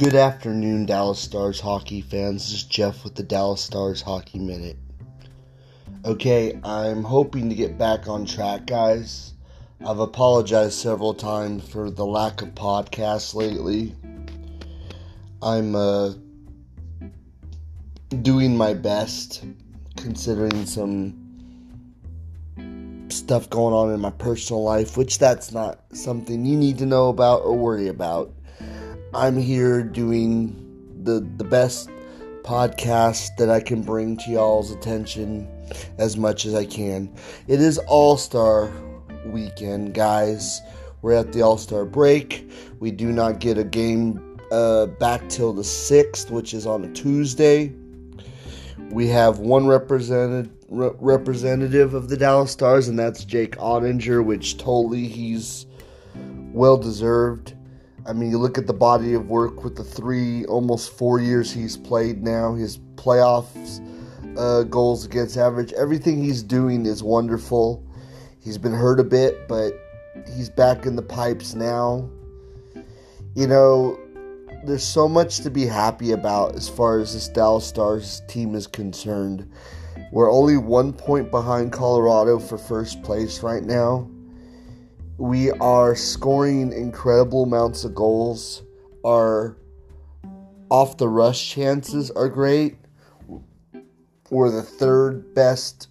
Good afternoon, Dallas Stars hockey fans. This is Jeff with the Dallas Stars Hockey Minute. Okay, I'm hoping to get back on track, guys. I've apologized several times for the lack of podcasts lately. I'm uh, doing my best, considering some stuff going on in my personal life, which that's not something you need to know about or worry about. I'm here doing the the best podcast that I can bring to y'all's attention as much as I can. It is All Star weekend, guys. We're at the All Star break. We do not get a game uh, back till the 6th, which is on a Tuesday. We have one represented, re- representative of the Dallas Stars, and that's Jake Oettinger, which totally he's well deserved. I mean, you look at the body of work with the three, almost four years he's played now, his playoffs, uh, goals against average, everything he's doing is wonderful. He's been hurt a bit, but he's back in the pipes now. You know, there's so much to be happy about as far as this Dallas Stars team is concerned. We're only one point behind Colorado for first place right now. We are scoring incredible amounts of goals. Our off the rush chances are great. We're the third best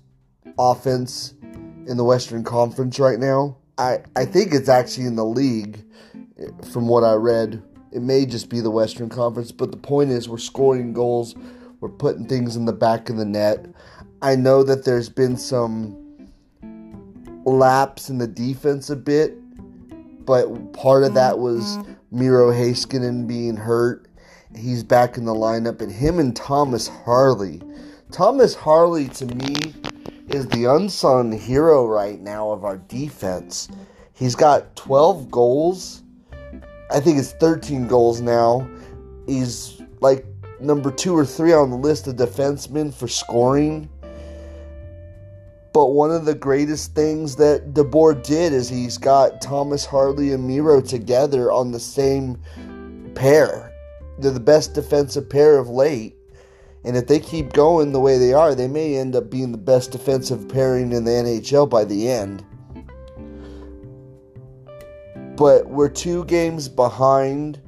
offense in the Western Conference right now. I, I think it's actually in the league from what I read. It may just be the Western Conference, but the point is we're scoring goals, we're putting things in the back of the net. I know that there's been some lapse in the defense a bit, but part of that was mm-hmm. Miro Heiskanen being hurt. He's back in the lineup, and him and Thomas Harley. Thomas Harley, to me, is the unsung hero right now of our defense. He's got 12 goals. I think it's 13 goals now. He's like number two or three on the list of defensemen for scoring. But one of the greatest things that DeBoer did is he's got Thomas Harley and Miro together on the same pair. They're the best defensive pair of late. And if they keep going the way they are, they may end up being the best defensive pairing in the NHL by the end. But we're two games behind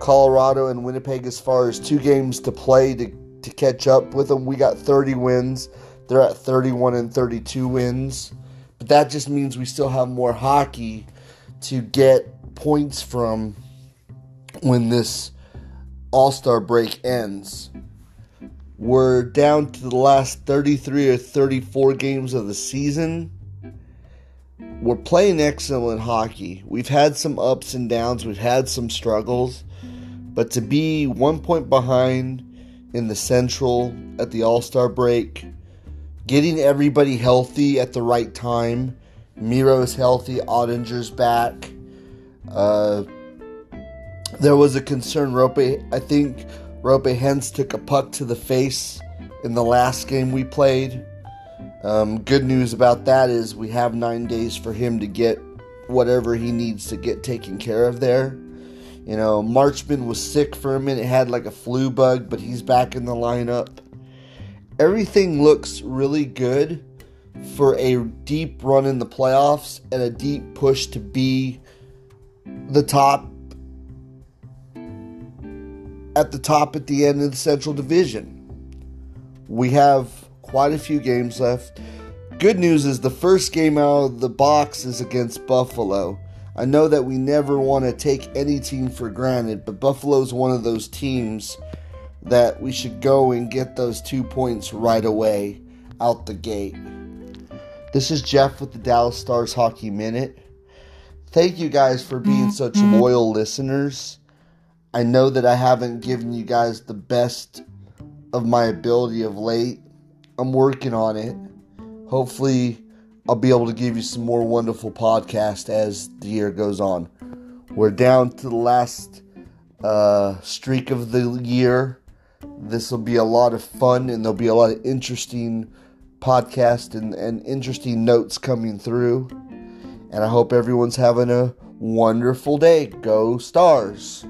Colorado and Winnipeg as far as two games to play to, to catch up with them. We got 30 wins. They're at 31 and 32 wins. But that just means we still have more hockey to get points from when this All Star break ends. We're down to the last 33 or 34 games of the season. We're playing excellent hockey. We've had some ups and downs, we've had some struggles, but to be one point behind in the Central at the All Star break, getting everybody healthy at the right time. Miro's healthy, Oettinger's back. Uh, there was a concern. Rope, I think Roope Hintz took a puck to the face in the last game we played. Um, good news about that is we have nine days for him to get whatever he needs to get taken care of there. You know, Marchment was sick for a minute, had like a flu bug, but he's back in the lineup everything looks really good for a deep run in the playoffs and a deep push to be the top at the top at the end of the Central Division. We have quite a few games left. Good news is the first game out of the box is against Buffalo. I know that we never want to take any team for granted, but Buffalo is one of those teams that we should go and get those two points right away out the gate. This is Jeff with the Dallas Stars Hockey Minute. Thank you guys for being such loyal listeners. I know that I haven't given you guys the best of my ability of late. I'm working on it. Hopefully, I'll be able to give you some more wonderful podcasts as the year goes on. We're down to the last uh, streak of the year. This will be a lot of fun and there'll be a lot of interesting podcasts and, and interesting notes coming through. And I hope everyone's having a wonderful day. Go Stars!